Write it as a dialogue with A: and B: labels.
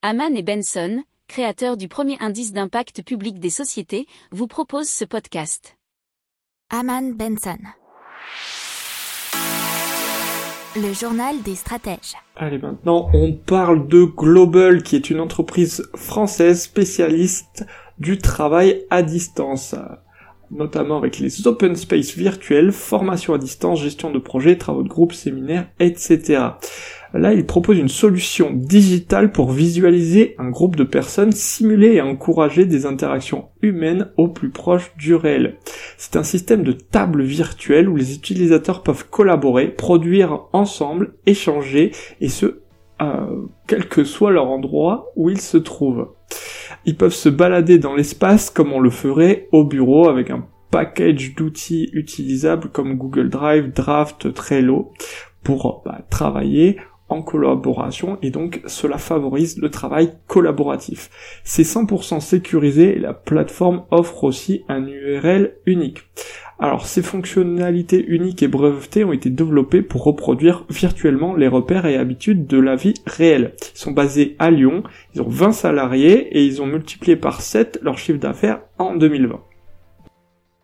A: Haman et Benson, créateurs du premier indice d'impact public des sociétés, vous proposent ce podcast.
B: Haman Benson. Le journal des stratèges.
C: Allez, maintenant, on parle de Global, qui est une entreprise française spécialiste du travail à distance notamment avec les open space virtuels, formation à distance, gestion de projets, travaux de groupe, séminaires, etc. Là, il propose une solution digitale pour visualiser un groupe de personnes, simuler et encourager des interactions humaines au plus proche du réel. C'est un système de table virtuelle où les utilisateurs peuvent collaborer, produire ensemble, échanger, et ce, euh, quel que soit leur endroit où ils se trouvent. Ils peuvent se balader dans l'espace comme on le ferait au bureau avec un package d'outils utilisables comme Google Drive, Draft, Trello pour bah, travailler en collaboration et donc cela favorise le travail collaboratif. C'est 100% sécurisé et la plateforme offre aussi un URL unique. Alors ces fonctionnalités uniques et brevetées ont été développées pour reproduire virtuellement les repères et habitudes de la vie réelle. Ils sont basés à Lyon, ils ont 20 salariés et ils ont multiplié par 7 leur chiffre d'affaires en 2020.